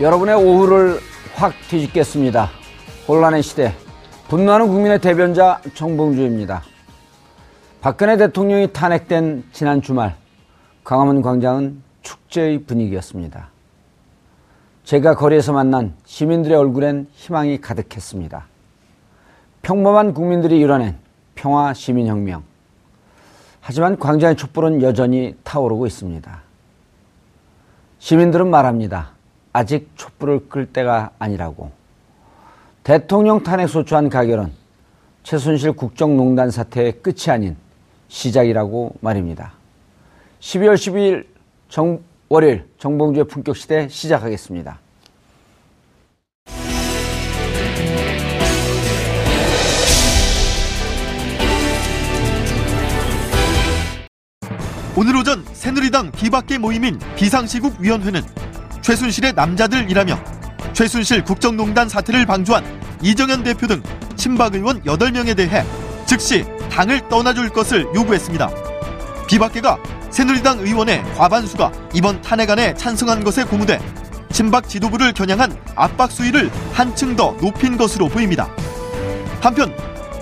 여러분의 오후를 확 뒤집겠습니다. 혼란의 시대, 분노하는 국민의 대변자 정봉주입니다. 박근혜 대통령이 탄핵된 지난 주말, 광화문 광장은 축제의 분위기였습니다. 제가 거리에서 만난 시민들의 얼굴엔 희망이 가득했습니다. 평범한 국민들이 이뤄낸 평화 시민혁명. 하지만 광장의 촛불은 여전히 타오르고 있습니다. 시민들은 말합니다. 아직 촛불을 끌 때가 아니라고. 대통령 탄핵 소추안 가결은 최순실 국정농단 사태의 끝이 아닌 시작이라고 말입니다. 12월 12일 정, 월요일 정봉주의 품격시대 시작하겠습니다. 오늘 오전 새누리당 비박계 모임인 비상시국위원회는 최순실의 남자들이라며 최순실 국정농단 사태를 방조한 이정현 대표 등 친박 의원 8명에 대해 즉시 당을 떠나줄 것을 요구했습니다. 비박계가 새누리당 의원의 과반수가 이번 탄핵안에 찬성한 것에 고무돼 친박 지도부를 겨냥한 압박 수위를 한층 더 높인 것으로 보입니다. 한편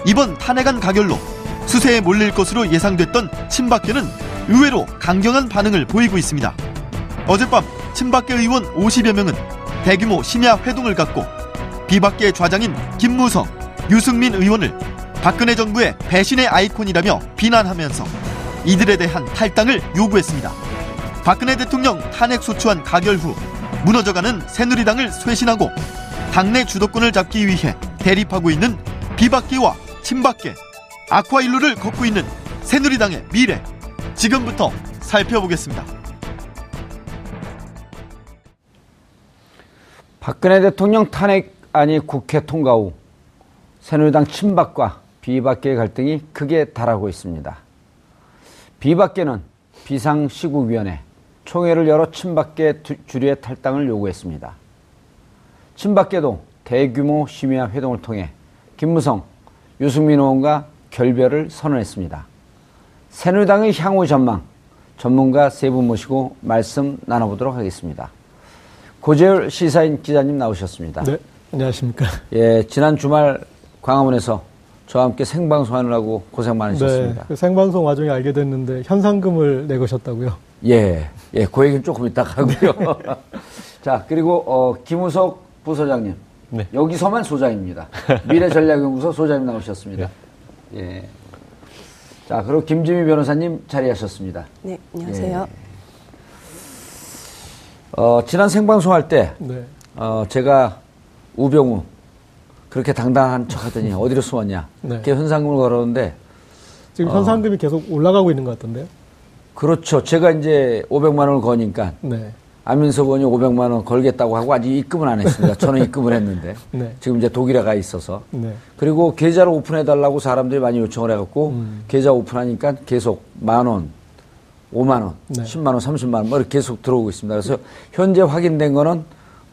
이번 탄핵안 가결로 수세에 몰릴 것으로 예상됐던 친박계는 의외로 강경한 반응을 보이고 있습니다. 어젯밤 친박계 의원 50여 명은 대규모 심야 회동을 갖고 비박계 좌장인 김무성, 유승민 의원을 박근혜 정부의 배신의 아이콘이라며 비난하면서 이들에 대한 탈당을 요구했습니다. 박근혜 대통령 탄핵 소추안 가결 후 무너져가는 새누리당을 쇄신하고 당내 주도권을 잡기 위해 대립하고 있는 비박계와 친박계, 아쿠아일로를 걷고 있는 새누리당의 미래. 지금부터 살펴보겠습니다. 박근혜 대통령 탄핵안이 국회 통과 후 새누리당 친박과 비박계의 갈등이 크게 달하고 있습니다. 비박계는 비상시국위원회 총회를 열어 친박계 주류의 탈당을 요구했습니다. 친박계도 대규모 심야 회동을 통해 김무성, 유승민 의원과 결별을 선언했습니다. 새누리당의 향후 전망 전문가 세 분 모시고 말씀 나눠보도록 하겠습니다. 고재열 시사인 기자님 나오셨습니다. 네, 안녕하십니까. 예, 지난 주말 광화문에서 저와 함께 생방송 하느라고 고생 많으셨습니다. 네, 그 생방송 와중에 알게 됐는데 현상금을 내거셨다고요? 예, 예, 그 얘기는 조금 이따 하고요. 자, 그리고 어, 김우석 부소장님. 네. 여기서만 소장입니다. 미래전략연구소 소장님 나오셨습니다. 네. 예. 자, 그리고 김지미 변호사님 자리하셨습니다. 네, 안녕하세요. 예. 어, 지난 생방송할 때, 네. 어, 제가 우병우, 그렇게 당당한 척 하더니 어디로 숨었냐. 네. 이렇게 현상금을 걸었는데. 지금 현상금이 어, 계속 올라가고 있는 것 같던데요? 그렇죠. 제가 이제 500만 원을 거니까. 네. 안민석 의원이 500만 원 걸겠다고 하고 아직 입금은 안 했습니다. 저는 입금을 했는데. 네. 지금 이제 독일에 가 있어서. 네. 그리고 계좌를 오픈해 달라고 사람들이 많이 요청을 해갖고 음. 계좌 오픈하니까 계속 만 원, 5만 원, 네. 10만 원, 30만 원, 뭐 이렇게 계속 들어오고 있습니다. 그래서 현재 확인된 거는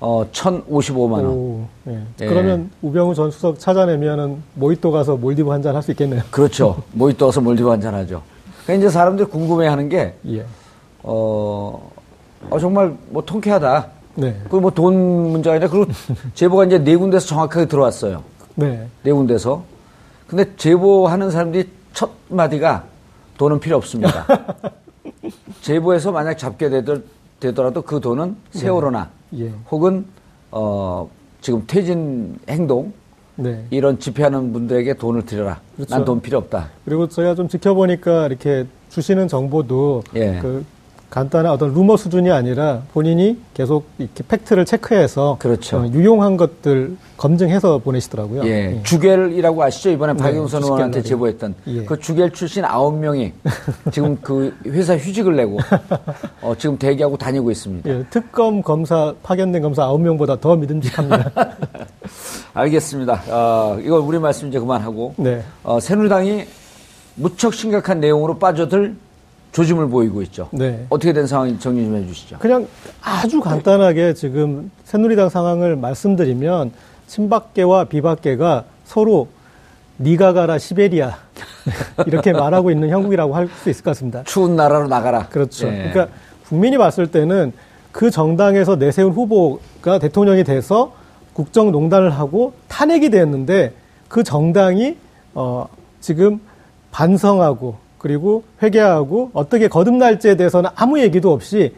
어, 1,055만 원. 오, 네. 예. 그러면 우병우 전 수석 찾아내면은 모히또 가서 몰디브 한 잔 할 수 있겠네요. 그렇죠. 모히또 가서 몰디브 한 잔 하죠. 그러니까 이제 사람들이 궁금해 하는 게, 예. 어, 어, 정말 뭐 통쾌하다. 네. 그뭐 돈 문제가 아니라, 그리고 제보가 이제 네 군데서 정확하게 들어왔어요. 네. 네 군데서. 근데 제보하는 사람들이 첫 마디가 돈은 필요 없습니다. 제보에서 만약 잡게 되더라도 그 돈은 세월호나 네. 예. 혹은 어 지금 퇴진 행동 네. 이런 집회하는 분들에게 돈을 드려라. 그렇죠. 난돈 필요 없다. 그리고 저희가 좀 지켜보니까 이렇게 주시는 정보도 예. 그 간단한 어떤 루머 수준이 아니라 본인이 계속 이렇게 팩트를 체크해서 그렇죠. 어, 유용한 것들 검증해서 보내시더라고요. 예. 예. 주겔이라고 아시죠? 이번에 네, 박영선 의원한테 제보했던 예. 그 주겔 출신 아홉 명이 지금 그 회사 휴직을 내고 어, 지금 대기하고 다니고 있습니다. 예, 특검 검사 파견된 검사 아홉 명보다 더 믿음직합니다. 알겠습니다. 어, 이거 우리 말씀 이제 그만하고 네. 어, 새누리당이 무척 심각한 내용으로 빠져들 조짐을 보이고 있죠. 네. 어떻게 된 상황 정리 좀 해주시죠. 그냥 아주 간단하게 지금 새누리당 상황을 말씀드리면 친박계와 비박계가 서로 니가 가라 시베리아 이렇게 말하고 있는 형국이라고 할 수 있을 것 같습니다. 추운 나라로 나가라. 그렇죠. 네. 그러니까 국민이 봤을 때는 그 정당에서 내세운 후보가 대통령이 돼서 국정농단을 하고 탄핵이 되었는데 그 정당이 어 지금 반성하고 그리고 회개하고 어떻게 거듭날지에 대해서는 아무 얘기도 없이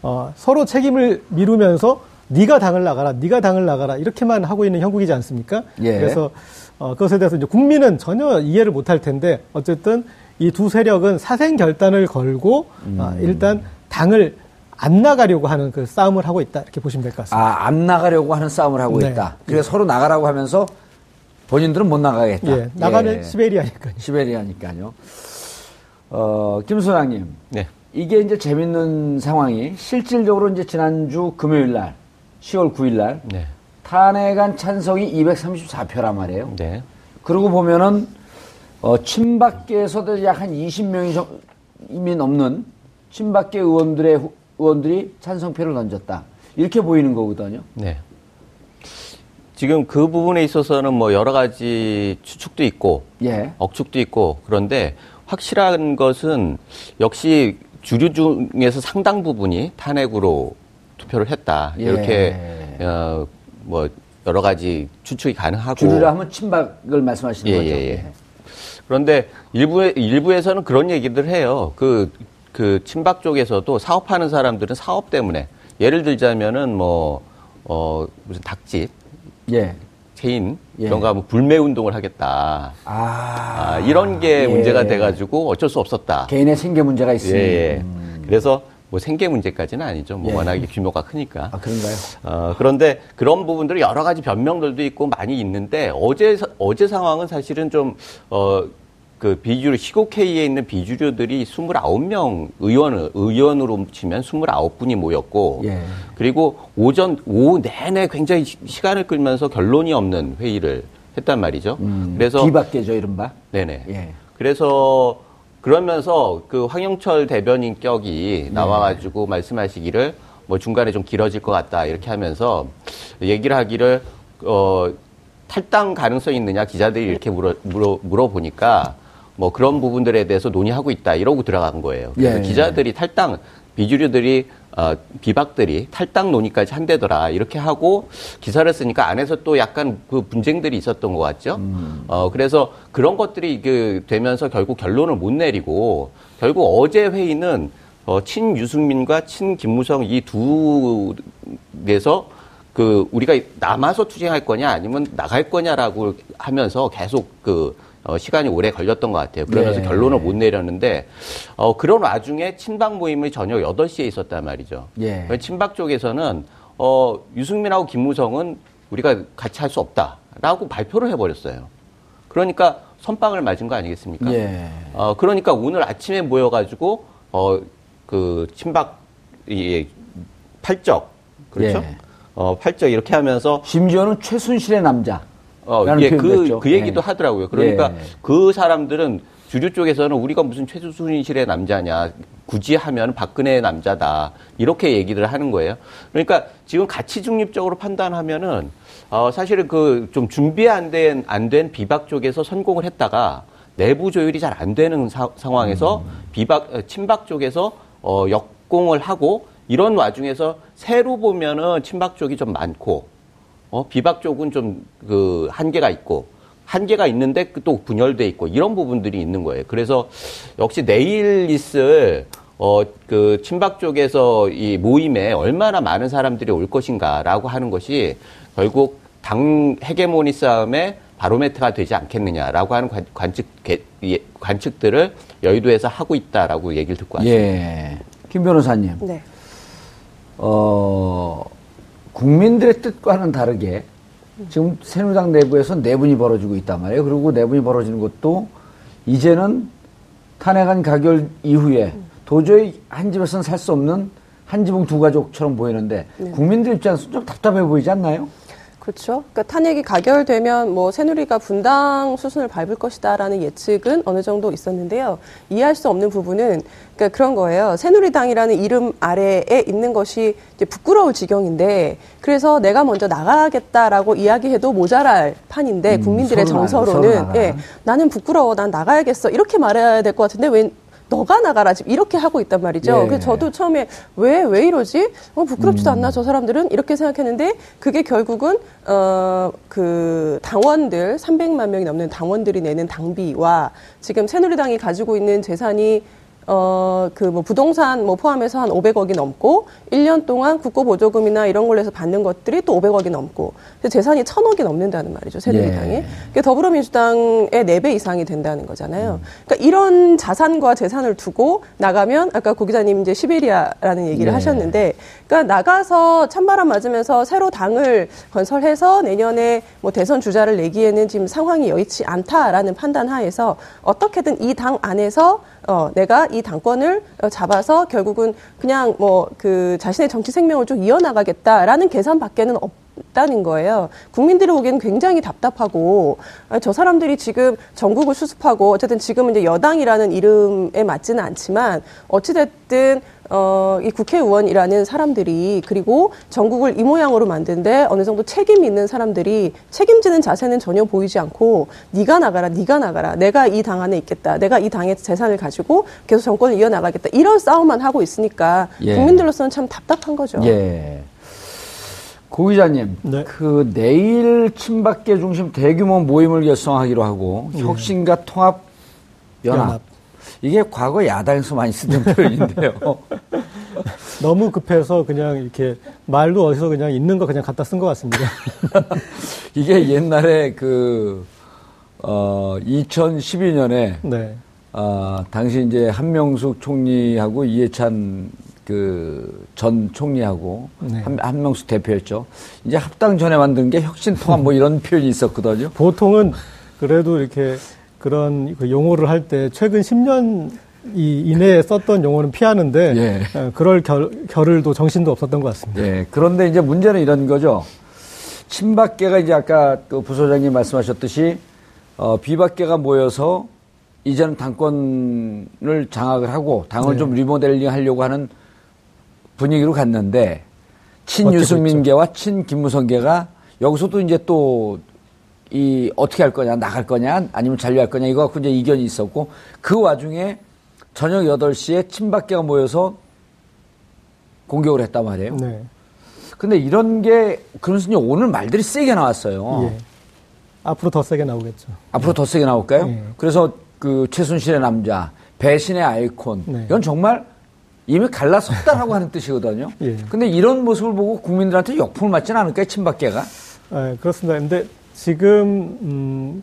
어, 서로 책임을 미루면서 네가 당을 나가라, 네가 당을 나가라 이렇게만 하고 있는 형국이지 않습니까? 예. 그래서 어, 그것에 대해서 이제 국민은 전혀 이해를 못할 텐데 어쨌든 이 두 세력은 사생 결단을 걸고 음. 어, 일단 당을 안 나가려고 하는 그 싸움을 하고 있다 이렇게 보시면 될 것 같습니다. 아, 안 나가려고 하는 싸움을 하고 네. 있다. 그래서 네. 서로 나가라고 하면서 본인들은 못 나가겠다. 예, 나가면 예. 시베리아니까요. 시베리아니까요. 어, 김 소장님. 네. 이게 이제 재밌는 상황이 실질적으로 이제 지난주 금요일 날, 10월 9일 날, 네. 탄핵안 찬성이 234표란 말이에요. 네. 그러고 보면은, 어, 친박계에서도 약 한 20명이 이미 넘는 친박계 의원들의, 의원들이 찬성표를 던졌다. 이렇게 보이는 거거든요. 네. 지금 그 부분에 있어서는 뭐 여러 가지 추측도 있고, 예. 억측도 있고, 그런데 확실한 것은 역시 주류 중에서 상당 부분이 탄핵으로 투표를 했다. 예. 이렇게 어, 뭐 여러 가지 추측이 가능하고 주류라 하면 친박을 말씀하시는 예, 거죠. 예, 예. 그런데 일부에 일부에서는 그런 얘기들 해요. 그그 그 친박 쪽에서도 사업하는 사람들은 사업 때문에 예를 들자면은 뭐 어, 무슨 닭집 예. 개인 예. 뭐 불매 운동을 하겠다. 아, 아 이런 게 예. 문제가 돼가지고 어쩔 수 없었다. 개인의 생계 문제가 있으니. 예. 예. 음. 그래서 뭐 생계 문제까지는 아니죠. 뭐 예. 워낙에 규모가 크니까. 아, 그런가요? 어, 그런데 그런 부분들이 여러 가지 변명들도 있고 많이 있는데 어제 어제 상황은 사실은 좀 어, 그 비주류 시국회의에 있는 비주류들이 29명 의원 의원으로 치면 29분이 모였고 예. 그리고 오전 오후 내내 굉장히 시간을 끌면서 결론이 없는 회의를 했단 말이죠. 음, 그래서 비박계죠 이른바. 네네. 예. 그래서 그러면서 그 황영철 대변인격이 예. 나와가지고 말씀하시기를 뭐 중간에 좀 길어질 것 같다 이렇게 하면서 얘기를 하기를 어 탈당 가능성이 있느냐 기자들이 이렇게 물어 물어 물어보니까 뭐 그런 부분들에 대해서 논의하고 있다 이러고 들어간 거예요. 그래서 예. 기자들이 탈당 비주류들이 어, 비박들이 탈당 논의까지 한대더라 이렇게 하고 기사를 쓰니까 안에서 또 약간 그 분쟁들이 있었던 것 같죠. 음. 어 그래서 그런 것들이 그 되면서 결국 결론을 못 내리고 결국 어제 회의는 어, 친 유승민과 친 김무성 이 두에서 그 우리가 남아서 투쟁할 거냐 아니면 나갈 거냐라고 하면서 계속 그 어, 시간이 오래 걸렸던 것 같아요. 그러면서 네. 결론을 못 내렸는데, 어, 그런 와중에 친박 모임이 저녁 8시에 있었단 말이죠. 예. 친박 쪽에서는, 어, 유승민하고 김무성은 우리가 같이 할 수 없다라고 발표를 해버렸어요. 그러니까 선빵을 맞은 거 아니겠습니까? 예. 어, 그러니까 오늘 아침에 모여가지고, 어, 그 친박, 이, 팔적, 그렇죠? 예. 어, 팔적 이렇게 하면서. 심지어는 최순실의 남자. 어, 예, 그, 그 얘기도 네. 하더라고요. 그러니까 네. 그 사람들은 주류 쪽에서는 우리가 무슨 최순실의 남자냐, 굳이 하면 박근혜의 남자다. 이렇게 얘기를 하는 거예요. 그러니까 지금 가치 중립적으로 판단하면은, 어, 사실은 그 좀 준비 안 된, 안 된 비박 쪽에서 선공을 했다가 내부 조율이 잘 안 되는 사, 상황에서 음. 비박, 어, 친박 쪽에서 어, 역공을 하고 이런 와중에서 새로 보면은 친박 쪽이 좀 많고 어, 비박 쪽은 좀 그 한계가 있고 한계가 있는데 또 분열돼 있고 이런 부분들이 있는 거예요. 그래서 역시 내일 있을 어, 그 친박 쪽에서 이 모임에 얼마나 많은 사람들이 올 것인가라고 하는 것이 결국 당 헤게모니 싸움의 바로메트가 되지 않겠느냐라고 하는 관, 측 예, 관측들을 여의도에서 하고 있다라고 얘기를 듣고 왔습니다. 예. 김 변호사님. 네. 어, 국민들의 뜻과는 다르게 지금 새누리당 내부에서 내분이 벌어지고 있단 말이에요. 그리고 내분이 벌어지는 것도 이제는 탄핵안 가결 이후에 도저히 한 집에서는 살 수 없는 한 지붕 두 가족처럼 보이는데 네. 국민들 입장에서 좀 답답해 보이지 않나요? 그렇죠. 그러니까 탄핵이 가결되면 뭐 새누리가 분당 수순을 밟을 것이다라는 예측은 어느 정도 있었는데요. 이해할 수 없는 부분은 그러니까 그런 거예요. 새누리당이라는 이름 아래에 있는 것이 이제 부끄러울 지경인데 그래서 내가 먼저 나가겠다라고 이야기해도 모자랄 판인데 음, 국민들의 정서로는 예, 나는 부끄러워, 난 나가야겠어 이렇게 말해야 될 것 같은데 왜 너가 나가라 지금 이렇게 하고 있단 말이죠. 예. 그래서 저도 처음에 왜 왜 이러지? 어, 부끄럽지도 음. 않나 저 사람들은 이렇게 생각했는데 그게 결국은 어 그 당원들 300만 명이 넘는 당원들이 내는 당비와 지금 새누리당이 가지고 있는 재산이 어, 그 뭐 부동산 뭐 포함해서 한 500억이 넘고 1년 동안 국고 보조금이나 이런 걸로 해서 받는 것들이 또 500억이 넘고 재산이 1000억이 넘는다는 말이죠. 새누리당이. 예. 그게 더불어민주당의 4배 이상이 된다는 거잖아요. 음. 그러니까 이런 자산과 재산을 두고 나가면 아까 고 기자님 이제 시베리아라는 얘기를 예. 하셨는데 그러니까 나가서 찬바람 맞으면서 새로 당을 건설해서 내년에 뭐 대선 주자를 내기에는 지금 상황이 여의치 않다라는 판단 하에서 어떻게든 이 당 안에서 어, 내가 이 당권을 잡아서 결국은 그냥 뭐 그 자신의 정치 생명을 좀 이어나가겠다라는 계산밖에는 없 다는 거예요. 국민들이 보기에는 굉장히 답답하고 아, 저 사람들이 지금 전국을 수습하고 어쨌든 지금은 이제 여당이라는 이름에 맞지는 않지만 어찌됐든 어, 이 국회의원이라는 사람들이 그리고 전국을 이 모양으로 만든데 어느 정도 책임 있는 사람들이 책임지는 자세는 전혀 보이지 않고 네가 나가라, 네가 나가라, 내가 이 당 안에 있겠다, 내가 이 당의 재산을 가지고 계속 정권을 이어나가겠다 이런 싸움만 하고 있으니까 예. 국민들로서는 참 답답한 거죠. 예. 고 기자님, 네. 그 내일 친박계 중심 대규모 모임을 결성하기로 하고 예. 혁신과 통합 연합. 연합. 이게 과거 야당에서 많이 쓰던 표현인데요. 너무 급해서 그냥 이렇게 말도 어디서 그냥 있는 거 그냥 갖다 쓴 것 같습니다. 이게 옛날에 그, 어, 2012년에. 네. 어, 당시 이제 한명숙 총리하고 이해찬 그 전 총리하고 네. 한, 한명숙 대표였죠. 이제 합당 전에 만든 게 혁신 통합 뭐 이런 표현이 있었거든요. 보통은 그래도 이렇게 그런 그 용어를 할 때 최근 10년 이 이내에 썼던 용어는 피하는데 예. 어, 그럴 결, 결을도 정신도 없었던 것 같습니다. 예. 그런데 이제 문제는 이런 거죠. 친박계가 이제 아까 그 부소장님 말씀하셨듯이 어, 비박계가 모여서 이제는 당권을 장악을 하고 당을 네. 좀 리모델링 하려고 하는 분위기로 갔는데 친유승민계와 친김무성계가 여기서도 이제 또 이 어떻게 할 거냐 나갈 거냐 아니면 잔류할 거냐 이거 갖고 이제 이견이 있었고 그 와중에 저녁 8시에 친박계가 모여서 공격을 했단 말이에요. 네. 근데 이런 게 그러면서 오늘 말들이 세게 나왔어요. 예. 앞으로 더 세게 나오겠죠. 앞으로 더 세게 나올까요? 예. 그래서 그 최순실의 남자, 배신의 아이콘 네. 이건 정말 이미 갈라섰다라고 하는 뜻이거든요. 예. 근데 이런 모습을 보고 국민들한테 역풍을 맞지는 않을까요, 친박계가? 네, 그렇습니다. 근데 지금 음,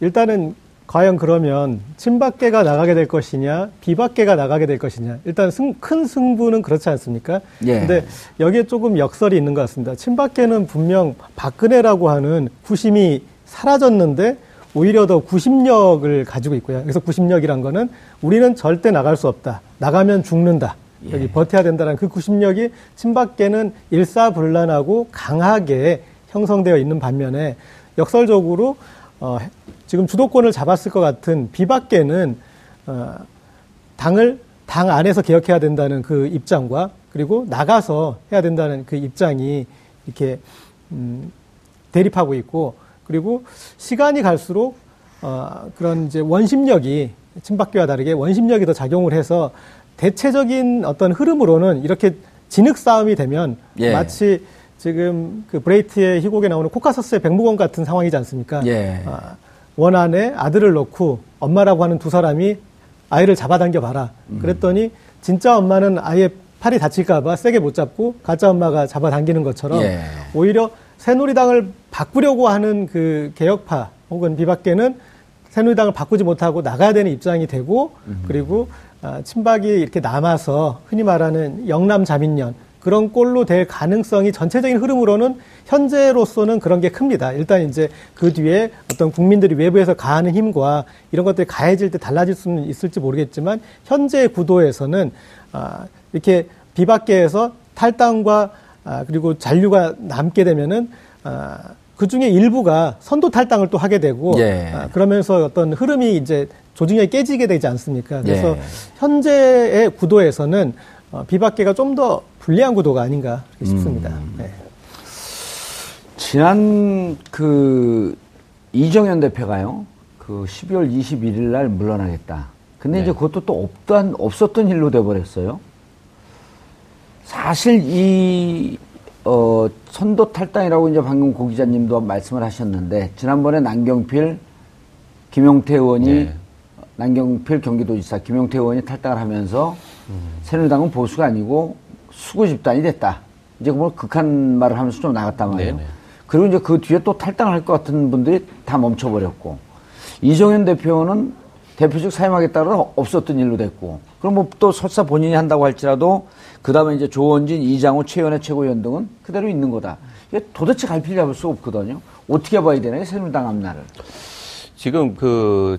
일단은 과연 그러면 친박계가 나가게 될 것이냐, 비박계가 나가게 될 것이냐. 일단 승, 큰 승부는 그렇지 않습니까? 예. 근데 여기에 조금 역설이 있는 것 같습니다. 친박계는 분명 박근혜라고 하는 구심이 사라졌는데 오히려 더 구심력을 가지고 있고요. 그래서 구심력이란 거는 우리는 절대 나갈 수 없다. 나가면 죽는다. 여기 예. 버텨야 된다는 그 구심력이 친박계는 일사불란하고 강하게 형성되어 있는 반면에 역설적으로 어, 지금 주도권을 잡았을 것 같은 비박계는 어, 당을 당 안에서 개혁해야 된다는 그 입장과 그리고 나가서 해야 된다는 그 입장이 이렇게 음, 대립하고 있고 그리고 시간이 갈수록 어, 그런 이제 원심력이 친박계와 다르게 원심력이 더 작용을 해서 대체적인 어떤 흐름으로는 이렇게 진흙 싸움이 되면 예. 마치 지금 그 브레이트의 희곡에 나오는 코카서스의 백무건 같은 상황이지 않습니까? 예. 아, 원안에 아들을 놓고 엄마라고 하는 두 사람이 아이를 잡아당겨 봐라. 음. 그랬더니 진짜 엄마는 아예 팔이 다칠까봐 세게 못 잡고 가짜 엄마가 잡아당기는 것처럼 예. 오히려 새누리당을 바꾸려고 하는 그 개혁파 혹은 비박계는 새누리당을 바꾸지 못하고 나가야 되는 입장이 되고 음. 그리고 아, 친박이 이렇게 남아서 흔히 말하는 영남 자민련 그런 꼴로 될 가능성이 전체적인 흐름으로는 현재로서는 그런 게 큽니다. 일단 이제 그 뒤에 어떤 국민들이 외부에서 가하는 힘과 이런 것들이 가해질 때 달라질 수는 있을지 모르겠지만 현재 구도에서는 아, 이렇게 비박계에서 탈당과 아, 그리고 잔류가 남게 되면은 아, 그 중에 일부가 선도 탈당을 또 하게 되고 예. 아, 그러면서 어떤 흐름이 이제 조직력이 깨지게 되지 않습니까? 그래서 예. 현재의 구도에서는 어, 비박계가 좀 더 불리한 구도가 아닌가 싶습니다. 음. 네. 지난 그 이정현 대표가요, 그 12월 21일 날 물러나겠다. 근데 네. 이제 그것도 또 없던, 없었던 일로 돼버렸어요. 사실 이, 어, 선도 탈당이라고 이제 방금 고 기자님도 말씀을 하셨는데, 지난번에 남경필, 김용태 의원이, 네. 남경필 경기도지사 김용태 의원이 탈당을 하면서 새누리당은 보수가 아니고 수구 집단이 됐다. 이제 뭐 극한 말을 하면서 좀 나갔단 말이에요. 네네. 그리고 이제 그 뒤에 또 탈당을 할것 같은 분들이 다 멈춰버렸고 이정현 대표는 대표직 사임하겠다고 없었던 일로 됐고 그럼 뭐 또 설사 본인이 한다고 할지라도 그 다음에 이제 조원진, 이장호, 최연애 최고위원 등은 그대로 있는 거다. 이게 도대체 갈피를 잡을 수가 없거든요. 어떻게 봐야 되나요? 새누리당 앞날을. 지금 그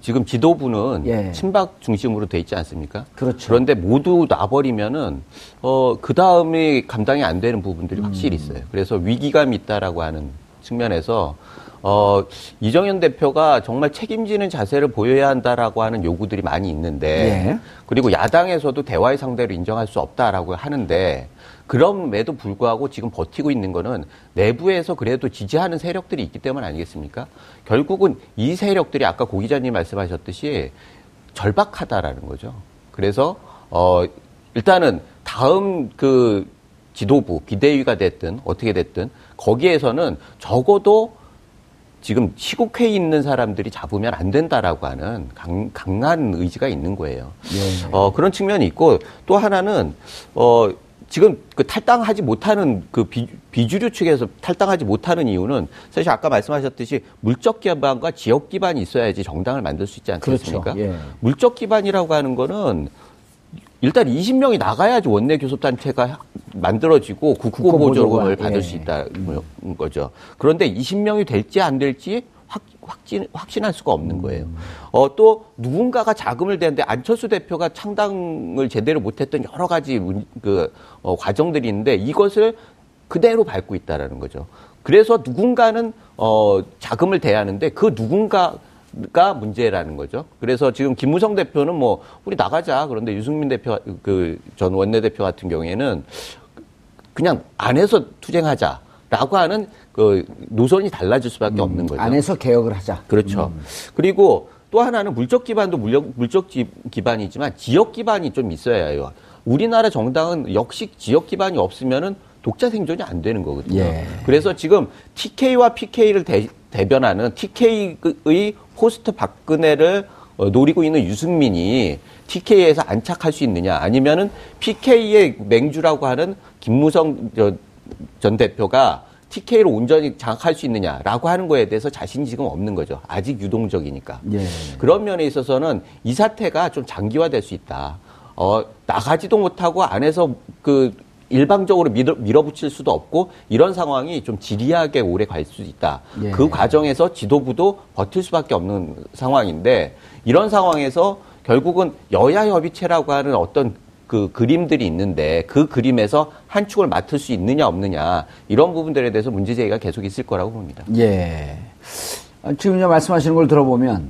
지금 지도부는 예. 친박 중심으로 돼 있지 않습니까? 그렇죠. 그런데 모두 놔버리면은 어그 다음에 감당이 안 되는 부분들이 확실히 음. 있어요. 그래서 위기감이 있다라고 하는 측면에서 어 이정현 대표가 정말 책임지는 자세를 보여야 한다라고 하는 요구들이 많이 있는데 예. 그리고 야당에서도 대화의 상대로 인정할 수 없다라고 하는데 그럼에도 불구하고 지금 버티고 있는 거는 내부에서 그래도 지지하는 세력들이 있기 때문 아니겠습니까? 결국은 이 세력들이 아까 고 기자님 말씀하셨듯이 절박하다라는 거죠. 그래서 어 일단은 다음 그 지도부 비대위가 됐든 어떻게 됐든 거기에서는 적어도 지금 시국회에 있는 사람들이 잡으면 안 된다라고 하는 강, 강한 의지가 있는 거예요. 네. 어, 그런 측면이 있고 또 하나는 어, 지금 그 탈당하지 못하는 그 비, 비주류 측에서 탈당하지 못하는 이유는 사실 아까 말씀하셨듯이 물적 기반과 지역 기반이 있어야지 정당을 만들 수 있지 않겠습니까? 그렇죠. 예. 물적 기반이라고 하는 거는 일단 20명이 나가야지 원내 교섭단체가 만들어지고 국고보조금을 받을 예. 수 있다는 거죠. 그런데 20명이 될지 안 될지 확진, 확신할 수가 없는 거예요. 어, 또 누군가가 자금을 대는데 안철수 대표가 창당을 제대로 못했던 여러 가지 그 어, 과정들이 있는데 이것을 그대로 밟고 있다라는 거죠. 그래서 누군가는 어, 자금을 대야 하는데 그 누군가 가 문제라는 거죠. 그래서 지금 김무성 대표는 뭐 우리 나가자 그런데 유승민 대표 그 전 원내대표 같은 경우에는 그냥 안에서 투쟁하자 라고 하는 그 노선이 달라질 수밖에 음, 없는 거죠. 안에서 개혁을 하자. 그렇죠. 음. 그리고 또 하나는 물적 기반도 물적, 물적 기반이지만 지역 기반이 좀 있어야 해요. 우리나라 정당은 역시 지역 기반이 없으면은 독자 생존이 안 되는 거거든요. 예. 그래서 지금 TK와 PK를 대, 대변하는 TK의 포스트 박근혜를 어, 노리고 있는 유승민이 TK에서 안착할 수 있느냐 아니면은 PK의 맹주라고 하는 김무성 전 대표가 TK를 온전히 장악할 수 있느냐라고 하는 거에 대해서 자신이 지금 없는 거죠. 아직 유동적이니까. 예. 그런 면에 있어서는 이 사태가 좀 장기화될 수 있다. 어, 나가지도 못하고 안에서 그 일방적으로 밀어, 밀어 붙일 수도 없고 이런 상황이 좀 지리하게 오래 갈 수 있다. 예. 그 과정에서 지도부도 버틸 수밖에 없는 상황인데 이런 상황에서 결국은 여야 협의체라고 하는 어떤 그 그림들이 있는데 그 그림에서 한 축을 맡을 수 있느냐 없느냐 이런 부분들에 대해서 문제 제기가 계속 있을 거라고 봅니다. 예. 아, 지금 말씀하시는 걸 들어보면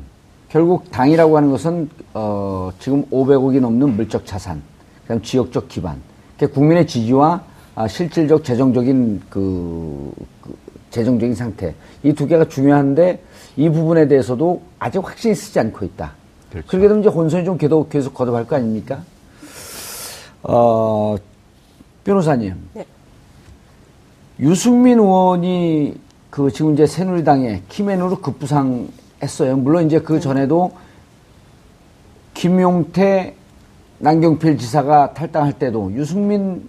결국 당이라고 하는 것은 어, 지금 500억이 넘는 물적 자산, 그다음 지역적 기반, 국민의 지지와 아, 실질적 재정적인 그, 그 재정적인 상태 이 두 개가 중요한데 이 부분에 대해서도 아직 확신이 쓰지 않고 있다. 그렇죠. 그렇게 되면 이제 혼선이 좀 계속 계속 거듭할 거 아닙니까? 어, 변호사님. 네. 유승민 의원이 그 지금 이제 새누리당에 키맨으로 급부상했어요. 물론 이제 그 네. 전에도 김용태 남경필 지사가 탈당할 때도 유승민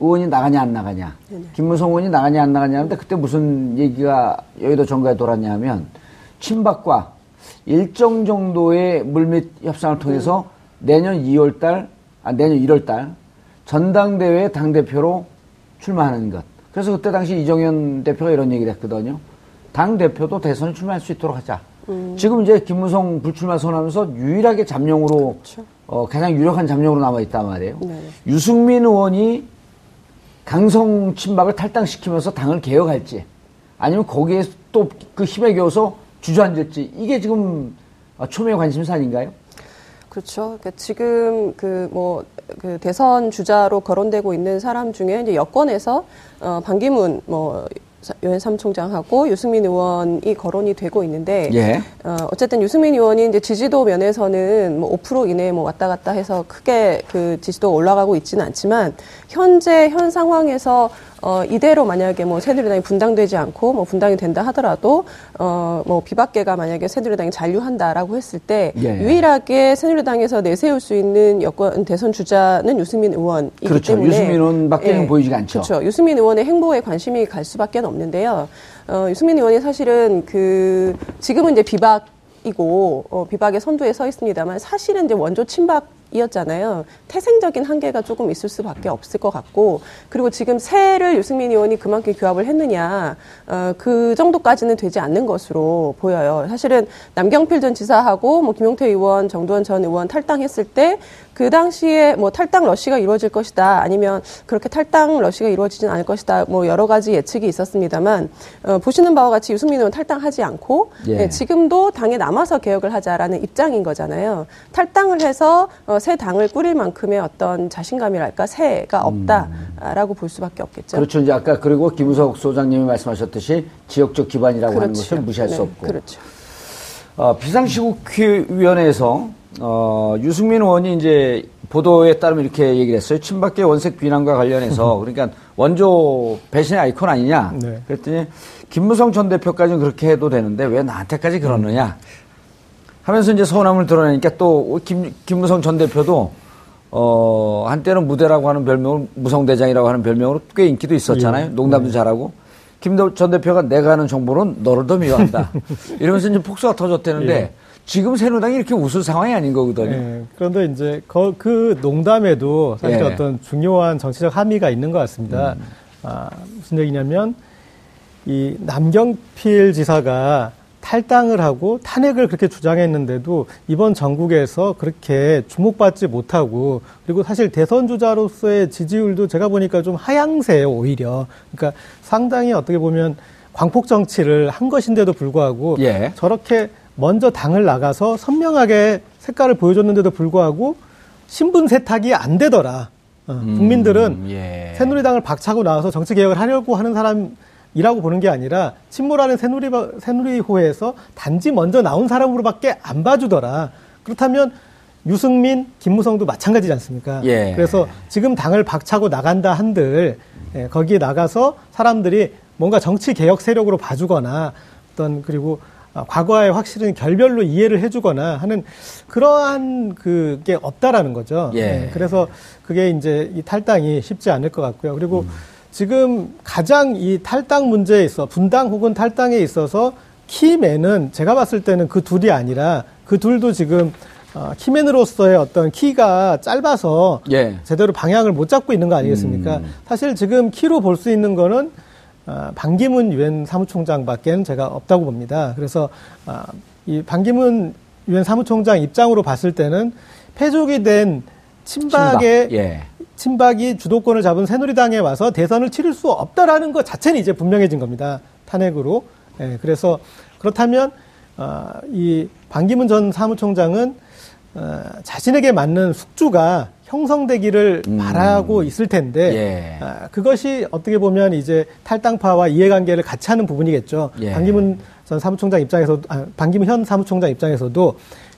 의원이 나가냐 안 나가냐, 네네. 김무성 의원이 나가냐 안 나가냐 하는데 그때 무슨 얘기가 여의도 정가에 돌았냐면 친박과 일정 정도의 물밑 협상을 통해서 내년 2월 달, 아, 내년 1월 달 전당대회 당 대표로 출마하는 것. 그래서 그때 당시 이정현 대표가 이런 얘기를 했거든요. 당 대표도 대선에 출마할 수 있도록 하자. 음. 지금 이제 김무성 불출마 선언하면서 유일하게 잠룡으로, 그렇죠. 어, 가장 유력한 잠룡으로 남아있단 말이에요. 네. 유승민 의원이 강성 친박을 탈당시키면서 당을 개혁할지 아니면 거기에 또 그 힘에 겨워서 주저앉을지 이게 지금 초미의 관심사 아닌가요? 그렇죠. 그러니까 지금 그 뭐 그 대선 주자로 거론되고 있는 사람 중에 이제 여권에서 어 반기문 뭐 유엔 사무총장하고 유승민 의원이 거론이 되고 있는데 예. 어, 어쨌든 유승민 의원이 이제 지지도 면에서는 뭐 5% 이내에 뭐 왔다 갔다 해서 크게 그 지지도 올라가고 있지는 않지만 현재 현 상황에서 어, 이대로 만약에 뭐 새누리당이 분당되지 않고 뭐 분당이 된다 하더라도 어, 뭐 비박계가 만약에 새누리당이 잔류한다라고 했을 때 예. 유일하게 새누리당에서 내세울 수 있는 여권 대선 주자는 유승민 의원이기 그렇죠. 때문에 유승민 의원밖에는 예. 보이지가 않죠. 그렇죠. 유승민 의원의 행보에 관심이 갈 수밖에 없는데요. 어, 유승민 의원이 사실은 그 지금은 이제 비박 이고 어, 비박의 선두에 서 있습니다만 사실은 이제 원조 친박 이었잖아요. 태생적인 한계가 조금 있을 수밖에 없을 것 같고 그리고 지금 새를 유승민 의원이 그만큼 규합을 했느냐 어, 그 정도까지는 되지 않는 것으로 보여요. 사실은 남경필 전 지사하고 뭐 김용태 의원, 정두원 전 의원 탈당했을 때그 당시에 뭐 탈당 러시가 이루어질 것이다 아니면 그렇게 탈당 러시가 이루어지진 않을 것이다 뭐 여러 가지 예측이 있었습니다만 어, 보시는 바와 같이 유승민 의원 탈당하지 않고 예. 네, 지금도 당에 남아서 개혁을 하자라는 입장인 거잖아요. 탈당을 해서 어, 새 당을 꾸릴 만큼의 어떤 자신감이랄까 새가 없다라고 음. 볼 수밖에 없겠죠. 그렇죠. 이제 아까 그리고 김우석 소장님이 말씀하셨듯이 지역적 기반이라고 그렇죠. 하는 것을 무시할 네, 수 없고. 그렇죠. 어, 비상시국위원회에서 어, 유승민 의원이 이제 보도에 따르면 이렇게 얘기를 했어요. 친박계 원색 비난과 관련해서 그러니까 원조 배신의 아이콘 아니냐. 네. 그랬더니 김무성 전 대표까지는 그렇게 해도 되는데 왜 나한테까지 그러느냐. 하면서 이제 서운함을 드러내니까 또 김, 김무성 전 대표도 어, 한때는 무대라고 하는 별명을 무성대장이라고 하는 별명으로 꽤 인기도 있었잖아요. 예. 농담도 네. 잘하고. 김 전 대표가 내가 아는 정보는 너를 더 미워한다. 이러면서 이제 폭소가 터졌다는데 예. 지금 새누당이 이렇게 웃을 상황이 아닌 거거든요. 네, 그런데 이제 그, 그 농담에도 사실 네. 어떤 중요한 정치적 함의가 있는 것 같습니다. 음. 아, 무슨 얘기냐면 이 남경필 지사가 탈당을 하고 탄핵을 그렇게 주장했는데도 이번 전국에서 그렇게 주목받지 못하고 그리고 사실 대선 주자로서의 지지율도 제가 보니까 좀 하향세예요 오히려 그러니까 상당히 어떻게 보면 광폭 정치를 한 것인데도 불구하고 예. 저렇게 먼저 당을 나가서 선명하게 색깔을 보여줬는데도 불구하고 신분 세탁이 안 되더라. 어, 음, 국민들은 예. 새누리당을 박차고 나와서 정치 개혁을 하려고 하는 사람이라고 보는 게 아니라 침몰하는 새누리 새누리호에서 단지 먼저 나온 사람으로밖에 안 봐주더라. 그렇다면 유승민, 김무성도 마찬가지지 않습니까? 예. 그래서 지금 당을 박차고 나간다 한들 예, 거기에 나가서 사람들이 뭔가 정치 개혁 세력으로 봐주거나 어떤 그리고 아, 과거에 확실히 결별로 이해를 해주거나 하는 그러한 그게 없다라는 거죠. 예. 네, 그래서 그게 이제 이 탈당이 쉽지 않을 것 같고요. 그리고 음. 지금 가장 이 탈당 문제에 있어 분당 혹은 탈당에 있어서 키맨은 제가 봤을 때는 그 둘이 아니라 그 둘도 지금 어, 키맨으로서의 어떤 키가 짧아서 예. 제대로 방향을 못 잡고 있는 거 아니겠습니까? 음. 사실 지금 키로 볼 수 있는 거는 어, 반기문 유엔 사무총장밖에는 제가 없다고 봅니다. 그래서 어, 이 반기문 유엔 사무총장 입장으로 봤을 때는 패족이 된 친박의 친박. 예. 친박이 주도권을 잡은 새누리당에 와서 대선을 치를 수 없다라는 것 자체는 이제 분명해진 겁니다. 탄핵으로. 예, 그래서 그렇다면 어, 이 반기문 전 사무총장은 어, 자신에게 맞는 숙주가 형성되기를 음. 바라고 있을 텐데 예. 아, 그것이 어떻게 보면 이제 탈당파와 이해관계를 같이 하는 부분이겠죠. 예. 반기문 전 사무총장 입장에서 아, 반기문 현 사무총장 입장에서도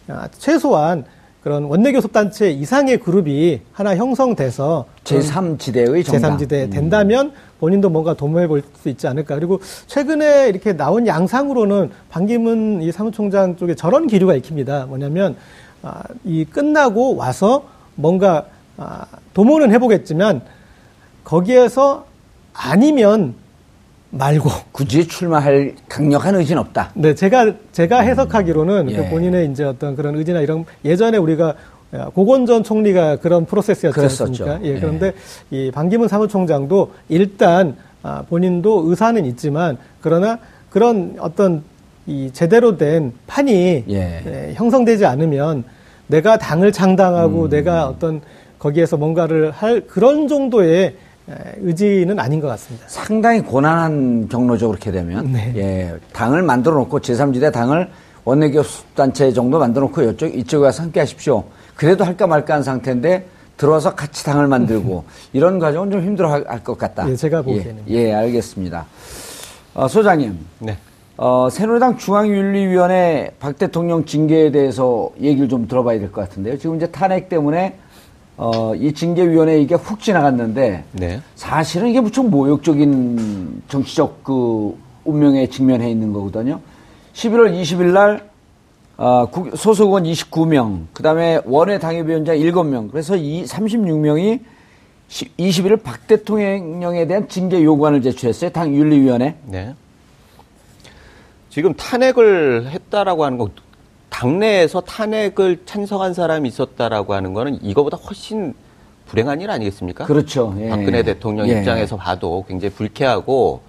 아, 최소한 그런 원내교섭단체 이상의 그룹이 하나 형성돼서 제3지대의 정당. 제3지대 된다면 본인도 뭔가 도모해 볼 수 있지 않을까. 그리고 최근에 이렇게 나온 양상으로는 반기문 이 사무총장 쪽에 저런 기류가 익힙니다. 뭐냐면 아, 이 끝나고 와서 뭔가 아, 도모는 해보겠지만 거기에서 아니면 말고 굳이 출마할 강력한 의지는 없다. 네, 제가 제가 해석하기로는 음. 예. 본인의 이제 어떤 그런 의지나 이런 예전에 우리가 고건 전 총리가 그런 프로세스였지 않습니까? 예, 그런데 예. 이 반기문 사무총장도 일단 아, 본인도 의사는 있지만 그러나 그런 어떤 이 제대로 된 판이 예. 예, 형성되지 않으면 내가 당을 창당하고 음. 내가 어떤 거기에서 뭔가를 할 그런 정도의 의지는 아닌 것 같습니다. 상당히 고난한 경로죠, 그렇게 되면. 네. 예, 당을 만들어 놓고 제3지대 당을 원내교섭단체 정도 만들어 놓고 이쪽, 이쪽에 와서 함께 하십시오. 그래도 할까 말까 한 상태인데 들어와서 같이 당을 만들고 이런 과정은 좀 힘들어 할 것 같다. 예, 제가 보기에는. 예, 예 알겠습니다. 어, 소장님. 네. 어, 새누리당 중앙윤리위원회 박 대통령 징계에 대해서 얘기를 좀 들어봐야 될 것 같은데요. 지금 이제 탄핵 때문에 어, 이 징계위원회 이게 훅 지나갔는데 네. 사실은 이게 무척 모욕적인 정치적 그 운명에 직면해 있는 거거든요. 11월 20일 날 어, 소속 의원 29명, 그 다음에 원외 당협위원장 7명, 그래서 이 36명이 21일 박 대통령에 대한 징계 요구안을 제출했어요. 당 윤리위원회. 네. 지금 탄핵을 했다라고 하는 거 당내에서 탄핵을 찬성한 사람이 있었다라고 하는 거는 이거보다 훨씬 불행한 일 아니겠습니까? 그렇죠. 예. 박근혜 대통령 예. 입장에서 봐도 굉장히 불쾌하고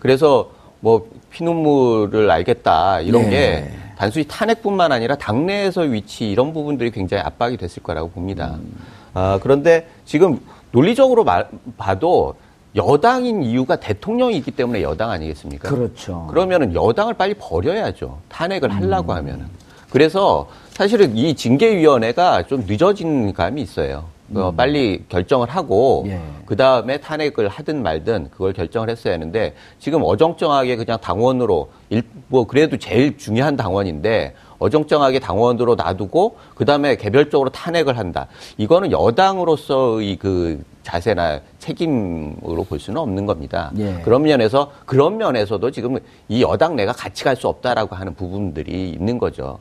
그래서 뭐 피눈물을 알겠다 이런 예. 게 단순히 탄핵뿐만 아니라 당내에서 위치 이런 부분들이 굉장히 압박이 됐을 거라고 봅니다. 음. 아, 그런데 지금 논리적으로 말, 봐도 여당인 이유가 대통령이 있기 때문에 여당 아니겠습니까? 그렇죠. 그러면은 여당을 빨리 버려야죠. 탄핵을 하려고 음. 하면은. 그래서 사실은 이 징계위원회가 좀 늦어진 감이 있어요. 어, 음. 빨리 결정을 하고 예. 그 다음에 탄핵을 하든 말든 그걸 결정을 했어야 하는데 지금 어정쩡하게 그냥 당원으로 일, 뭐 그래도 제일 중요한 당원인데 어정쩡하게 당원으로 놔두고 그 다음에 개별적으로 탄핵을 한다. 이거는 여당으로서의 그 자세나 책임으로 볼 수는 없는 겁니다. 예. 그런 면에서 그런 면에서도 지금 이 여당 내가 같이 갈 수 없다라고 하는 부분들이 있는 거죠.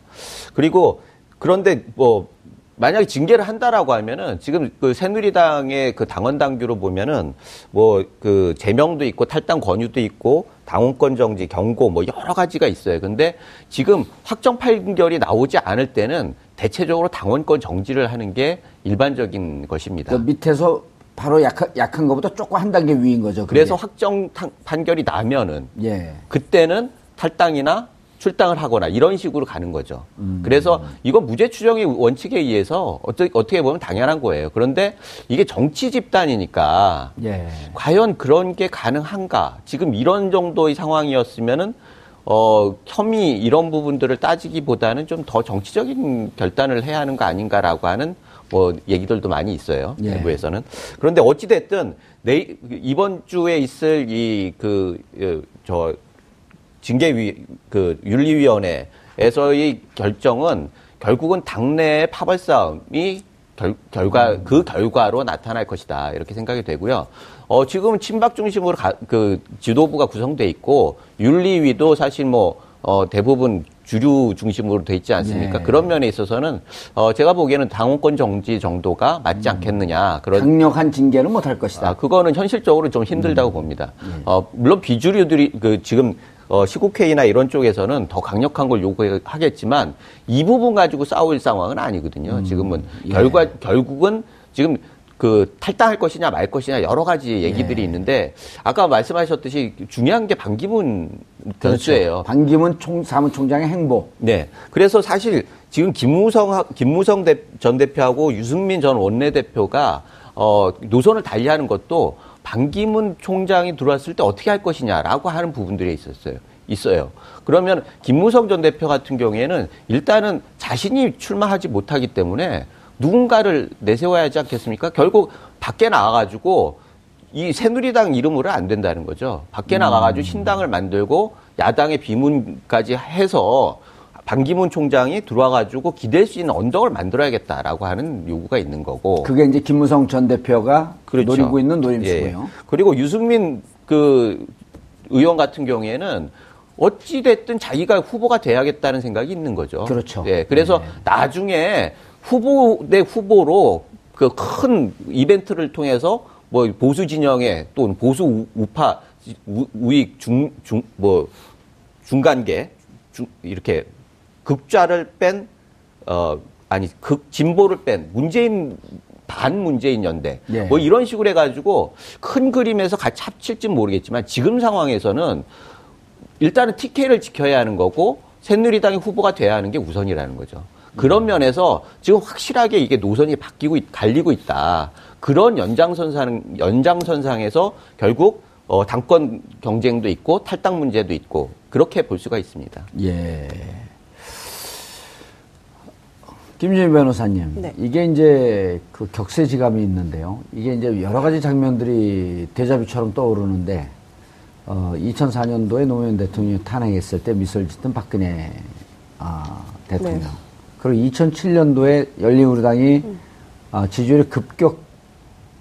그리고 그런데 뭐 만약에 징계를 한다라고 하면은 지금 그 새누리당의 그 당원 당규로 보면은 뭐 그 제명도 있고 탈당 권유도 있고 당원권 정지 경고 뭐 여러 가지가 있어요. 근데 지금 확정 판결이 나오지 않을 때는 대체적으로 당원권 정지를 하는 게 일반적인 것입니다. 그 밑에서 바로 약한, 약한 것보다 조금 한 단계 위인 거죠. 그게. 그래서 확정 판결이 나면은 예. 그때는 탈당이나 출당을 하거나 이런 식으로 가는 거죠. 음. 그래서 이건 무죄 추정의 원칙에 의해서 어떻게, 어떻게 보면 당연한 거예요. 그런데 이게 정치 집단이니까 예. 과연 그런 게 가능한가? 지금 이런 정도의 상황이었으면은 어, 혐의 이런 부분들을 따지기보다는 좀 더 정치적인 결단을 해야 하는 거 아닌가라고 하는 뭐 얘기들도 많이 있어요. 예. 내부에서는. 그런데 어찌 됐든 내, 이번 주에 있을 이 그, 저, 징계위 그 윤리위원회에서의 결정은 결국은 당내의 파벌 싸움이 결, 결과 음. 그 결과로 나타날 것이다 이렇게 생각이 되고요. 어 지금은 친박 중심으로 가, 그 지도부가 구성돼 있고 윤리위도 사실 뭐 어, 대부분 주류 중심으로 돼 있지 않습니까? 네. 그런 면에 있어서는 어, 제가 보기에는 당원권 정지 정도가 맞지 음. 않겠느냐. 그런 강력한 징계는 못할 것이다. 아, 그거는 현실적으로 좀 힘들다고 음. 봅니다. 네. 어, 물론 비주류들이 그 지금 어, 시국회의나 이런 쪽에서는 더 강력한 걸 요구하겠지만 이 부분 가지고 싸울 상황은 아니거든요. 음, 지금은 예. 결과 결국은 지금 그 탈당할 것이냐 말 것이냐 여러 가지 얘기들이 예. 있는데 아까 말씀하셨듯이 중요한 게 반기문 변수예요. 그렇죠. 반기문 총 사무총장의 행보. 네. 그래서 사실 지금 김무성 김무성 대, 전 대표하고 유승민 전 원내대표가 어 노선을 달리하는 것도 반기문 총장이 들어왔을 때 어떻게 할 것이냐라고 하는 부분들이 있었어요. 있어요. 그러면 김무성 전 대표 같은 경우에는 일단은 자신이 출마하지 못하기 때문에 누군가를 내세워야 하지 않겠습니까? 결국 밖에 나와가지고 이 새누리당 이름으로 안 된다는 거죠. 밖에 음. 나가가지고 신당을 만들고 야당의 비문까지 해서 반기문 총장이 들어와가지고 기댈 수 있는 언덕을 만들어야겠다라고 하는 요구가 있는 거고. 그게 이제 김무성 전 대표가 그렇죠. 노리고 있는 노림수고요. 예. 그리고 유승민 그 의원 같은 경우에는 어찌 됐든 자기가 후보가 돼야겠다는 생각이 있는 거죠. 그렇죠. 예. 그래서 네. 나중에 후보 대 후보로 그 큰 이벤트를 통해서 뭐 보수 진영의 또는 보수 우파 우, 우익 중 중 뭐 중간계 중, 이렇게 극좌를 뺀 어 아니 극 진보를 뺀 문재인 반 문재인 연대 예. 뭐 이런 식으로 해가지고 큰 그림에서 같이 합칠지 모르겠지만 지금 상황에서는 일단은 TK를 지켜야 하는 거고 새누리당의 후보가 돼야 하는 게 우선이라는 거죠. 그런 면에서 지금 확실하게 이게 노선이 바뀌고 갈리고 있다. 그런 연장선상 연장선상에서 결국 어, 당권 경쟁도 있고 탈당 문제도 있고 그렇게 볼 수가 있습니다. 예. 김준희 변호사님, 네. 이게 이제 그 격세지감이 있는데요. 이게 이제 여러 가지 장면들이 대자뷰처럼 떠오르는데, 어, 2004년도에 노무현 대통령이 탄핵했을 때 미소를 짓던 박근혜 아, 대통령. 네. 그리고 2007년도에 열린우리당이 음. 아, 지지율이 급격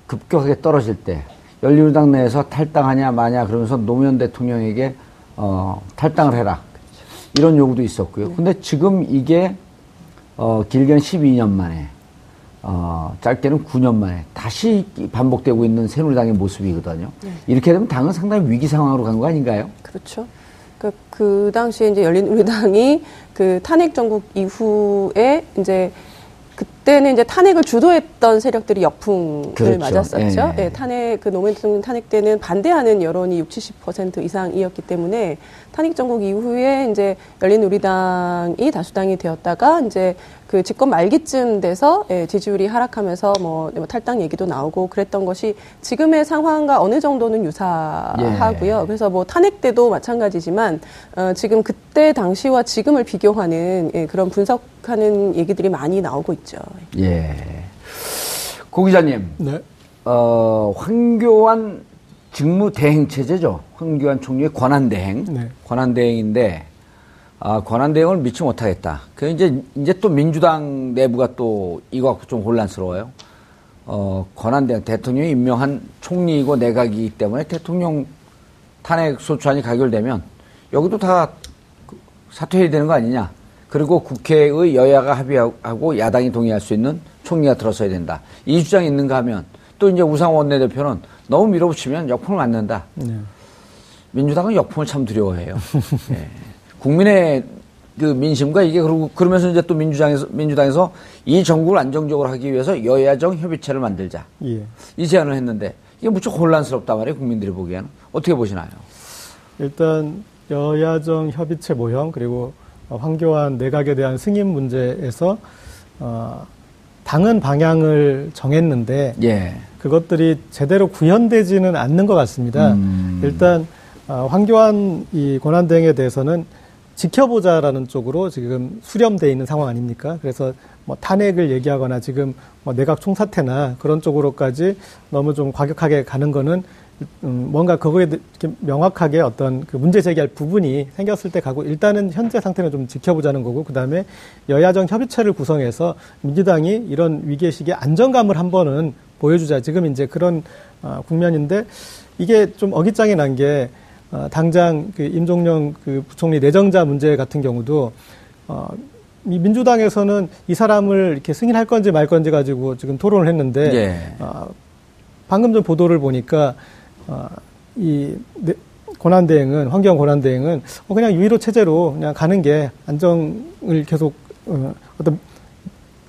급격하게 떨어질 때 열린우리당 내에서 탈당하냐 마냐 그러면서 노무현 대통령에게 어, 탈당을 해라 이런 요구도 있었고요. 네. 근데 지금 이게 어, 길게는 12년 만에, 어, 짧게는 9년 만에 다시 반복되고 있는 새누리당의 모습이거든요. 네. 이렇게 되면 당은 상당히 위기 상황으로 간 거 아닌가요? 그렇죠. 그, 그 당시에 이제 열린 우리 당이 그 탄핵 정국 이후에 이제 그때는 이제 탄핵을 주도했던 세력들이 역풍을 그렇죠. 맞았었죠. 예. 예, 탄핵 그 노무현 대통령 탄핵 때는 반대하는 여론이 60, 70% 이상이었기 때문에 탄핵 정국 이후에 이제 열린 우리당이 다수당이 되었다가 이제 그 집권 말기쯤 돼서 예, 지지율이 하락하면서 뭐, 뭐 탈당 얘기도 나오고 그랬던 것이 지금의 상황과 어느 정도는 유사하고요. 예. 그래서 뭐 탄핵 때도 마찬가지지만 어, 지금 그때 당시와 지금을 비교하는 예, 그런 분석하는 얘기들이 많이 나오고 있죠. 예. 고 기자님. 네. 어, 황교안 직무 대행 체제죠. 황교안 총리의 권한 대행. 네. 권한 대행인데 아, 권한 대응을 미치 못하겠다. 그 이제 이제 또 민주당 내부가 또 이거 갖고 좀 혼란스러워요. 어, 권한 대응 대통령이 임명한 총리이고 내각이기 때문에 대통령 탄핵 소추안이 가결되면 여기도 다 사퇴해야 되는 거 아니냐. 그리고 국회의 여야가 합의하고 야당이 동의할 수 있는 총리가 들어서야 된다. 이 주장이 있는가 하면 또 이제 우상 원내대표는 너무 밀어붙이면 역풍을 맞는다. 네. 민주당은 역풍을 참 두려워해요. 네. 국민의 그 민심과 이게 그러고 그러면서 이제 또 민주당에서 민주당에서 이 정국을 안정적으로 하기 위해서 여야정 협의체를 만들자. 예. 이 제안을 했는데 이게 무척 혼란스럽단 말이에요. 국민들이 보기에는 어떻게 보시나요? 일단 여야정 협의체 모형 그리고 황교안 내각에 대한 승인 문제에서 어, 당은 방향을 정했는데 예. 그것들이 제대로 구현되지는 않는 것 같습니다. 음. 일단 어, 황교안 이 권한대행에 대해서는 지켜보자라는 쪽으로 지금 수렴돼 있는 상황 아닙니까? 그래서 뭐 탄핵을 얘기하거나 지금 뭐 내각 총사퇴나 그런 쪽으로까지 너무 좀 과격하게 가는 거는 음, 뭔가 그거에 명확하게 어떤 그 문제 제기할 부분이 생겼을 때 가고 일단은 현재 상태는 좀 지켜보자는 거고 그 다음에 여야정 협의체를 구성해서 민주당이 이런 위기의 시기에 안정감을 한 번은 보여주자 지금 이제 그런 어, 국면인데 이게 좀 어깃장이 난게 어, 당장 그 임종영 그 부총리 내정자 문제 같은 경우도 어, 이 민주당에서는 이 사람을 이렇게 승인할 건지 말 건지 가지고 지금 토론을 했는데 예. 어, 방금 전 보도를 보니까 어, 이 네, 권한 대행은 환경 권한 대행은 어, 그냥 유일호 체제로 그냥 가는 게 안정을 계속 어, 어떤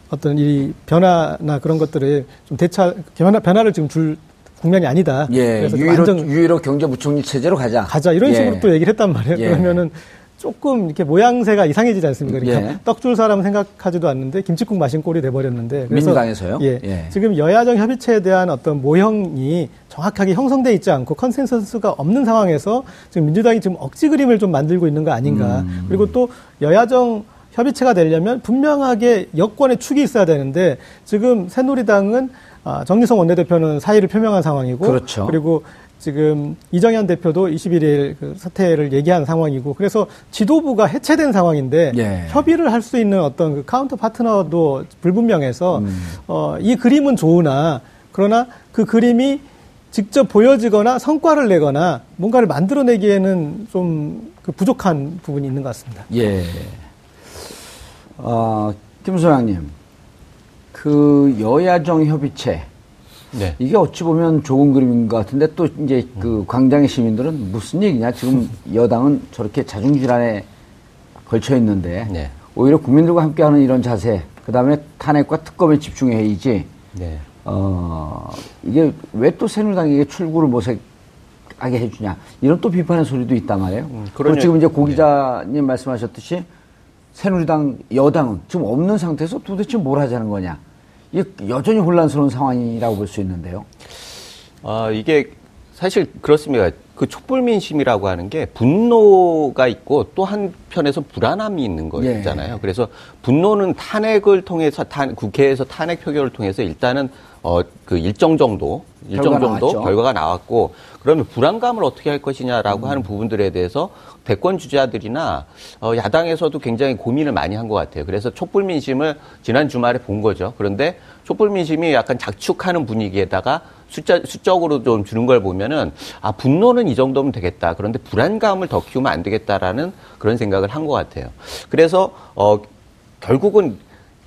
어떤 이 변화나 그런 것들을 좀 대차 변화 변화를 지금 줄 국면이 아니다. 예, 그래서 유일호, 안정, 유일호 경제부총리 체제로 가자. 가자. 이런 예. 식으로 또 얘기를 했단 말이에요. 예. 그러면은 조금 이렇게 모양새가 이상해지지 않습니까? 그러니까 예. 떡줄 사람 생각하지도 않는데 김치국 마신 꼴이 돼버렸는데. 민주당에서요? 예, 예. 지금 여야정 협의체에 대한 어떤 모형이 정확하게 형성돼 있지 않고 consensus가 없는 상황에서 지금 민주당이 지금 억지 그림을 좀 만들고 있는 거 아닌가. 음. 그리고 또 여야정 협의체가 되려면 분명하게 여권의 축이 있어야 되는데 지금 새누리당은 아, 정진석 원내대표는 사의를 표명한 상황이고 그렇죠. 그리고 지금 이정현 대표도 21일 그 사퇴를 얘기한 상황이고 그래서 지도부가 해체된 상황인데 예. 협의를 할 수 있는 어떤 그 counter partner도 불분명해서 음. 어, 이 그림은 좋으나 그러나 그 그림이 직접 보여지거나 성과를 내거나 뭔가를 만들어내기에는 좀 그 부족한 부분이 있는 것 같습니다. 예. 어, 김소장님. 그 여야정 협의체 네. 이게 어찌 보면 좋은 그림인 것 같은데 또 이제 그 광장의 시민들은 무슨 얘기냐 지금 여당은 저렇게 자중질환에 걸쳐 있는데 네. 오히려 국민들과 함께하는 이런 자세 그 다음에 탄핵과 특검에 집중해야지 네. 어 이게 왜 또 새누리당에게 출구를 모색하게 해주냐 이런 또 비판의 소리도 있단 말이에요. 음, 그리고 지금 이제 고 네. 기자님 네. 말씀하셨듯이 새누리당 여당은 지금 없는 상태에서 도대체 뭘 하자는 거냐. 이게 여전히 혼란스러운 상황이라고 볼 수 있는데요. 아, 이게 사실 그렇습니다. 그 촛불 민심이라고 하는 게 분노가 있고 또 한편에서 불안함이 있는 거잖아요. 예. 그래서 분노는 탄핵을 통해서 탄, 국회에서 탄핵 표결을 통해서 일단은 어, 그 일정 정도, 일정 결과 정도 나왔죠. 결과가 나왔고, 그러면 불안감을 어떻게 할 것이냐라고 음. 하는 부분들에 대해서 대권 주자들이나 어, 야당에서도 굉장히 고민을 많이 한 것 같아요. 그래서 촛불 민심을 지난 주말에 본 거죠. 그런데 촛불 민심이 약간 작축하는 분위기에다가 숫자, 수적으로 좀 주는 걸 보면은, 아, 분노는 이 정도면 되겠다. 그런데 불안감을 더 키우면 안 되겠다라는 그런 생각을 한 것 같아요. 그래서, 어, 결국은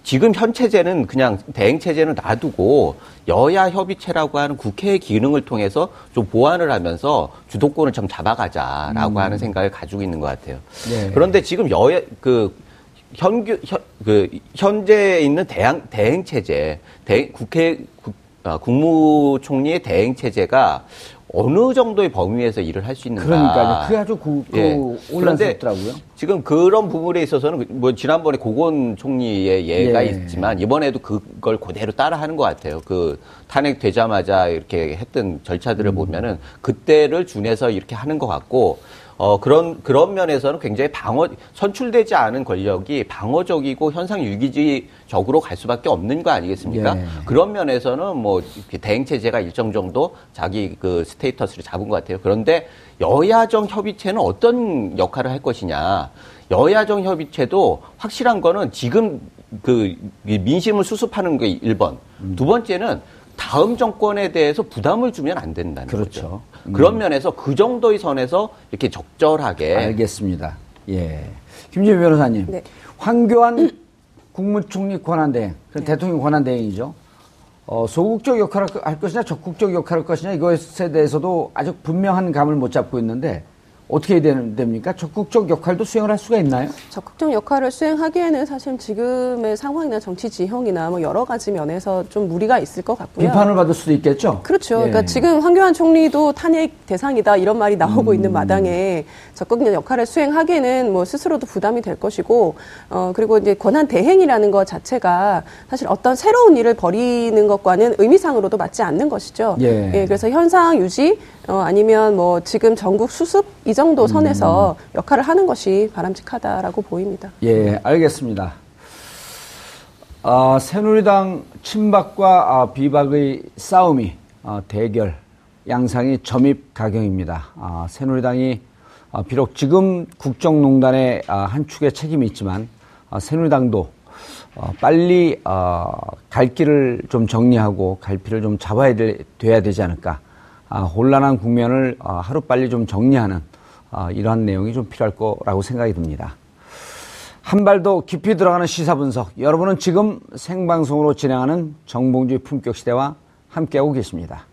지금 현 체제는 그냥 대행 체제는 놔두고 여야 협의체라고 하는 국회의 기능을 통해서 좀 보완을 하면서 주도권을 좀 잡아가자라고 음. 하는 생각을 가지고 있는 것 같아요. 네. 그런데 지금 여야 그 현규 현, 그 현재 있는 대행 대행 체제 대 국회 국, 아, 국무총리의 대행 체제가 어느 정도의 범위에서 일을 할 수 있는가. 그러니까요. 그게 아주 그, 그 예. 온란스럽더라고요. 지금 그런 부분에 있어서는 그뭐 지난번에 고건 총리의 예가 예. 있지만 이번에도 그걸 그대로 따라하는 것 같아요. 그 탄핵 되자마자 이렇게 했던 절차들을 음. 보면은 그때를 준해서 이렇게 하는 것 같고 어, 그런, 그런 면에서는 굉장히 방어, 선출되지 않은 권력이 방어적이고 현상 유기적으로 갈 수밖에 없는 거 아니겠습니까? 예. 그런 면에서는 뭐, 대행 체제가 일정 정도 자기 그 스테이터스를 잡은 것 같아요. 그런데 여야정 협의체는 어떤 역할을 할 것이냐. 여야정 협의체도 확실한 거는 지금 그 민심을 수습하는 게 1번. 음. 두 번째는 다음 정권에 대해서 부담을 주면 안 된다는 그렇죠. 거죠. 음. 그런 면에서 그 정도의 선에서 이렇게 적절하게 알겠습니다. 예. 김재미 변호사님. 네. 황교안 국무총리 권한대행, 네. 대통령 권한대행이죠. 어, 소극적 역할을 할 것이냐, 적극적 역할을 할 것이냐, 이것에 대해서도 아주 분명한 감을 못 잡고 있는데, 어떻게 해야 됩니까? 적극적 역할도 수행을 할 수가 있나요? 적극적 역할을 수행하기에는 사실 지금의 상황이나 정치 지형이나 뭐 여러 가지 면에서 좀 무리가 있을 것 같고요. 비판을 받을 수도 있겠죠. 그렇죠. 예. 그러니까 지금 황교안 총리도 탄핵 대상이다 이런 말이 나오고 음. 있는 마당에 적극적 역할을 수행하기에는 뭐 스스로도 부담이 될 것이고 어 그리고 이제 권한 대행이라는 것 자체가 사실 어떤 새로운 일을 벌이는 것과는 의미상으로도 맞지 않는 것이죠. 예. 예 그래서 현상 유지 어 아니면 뭐 지금 전국 수습 이 정도 선에서 음. 역할을 하는 것이 바람직하다라고 보입니다. 예, 알겠습니다. 아, 새누리당 친박과 아, 비박의 싸움이 아, 대결 양상이 점입 가경입니다. 아, 새누리당이 아, 비록 지금 국정농단의 아, 한 축에 책임이 있지만 아, 새누리당도 어, 빨리 어, 갈 길을 좀 정리하고 갈피를 좀 잡아야 되, 돼야 되지 않을까. 아, 혼란한 국면을 아, 하루빨리 좀 정리하는 아, 이러한 내용이 좀 필요할 거라고 생각이 듭니다. 한 발 더 깊이 들어가는 시사 분석. 여러분은 지금 생방송으로 진행하는 정봉주의 품격 시대와 함께하고 계십니다.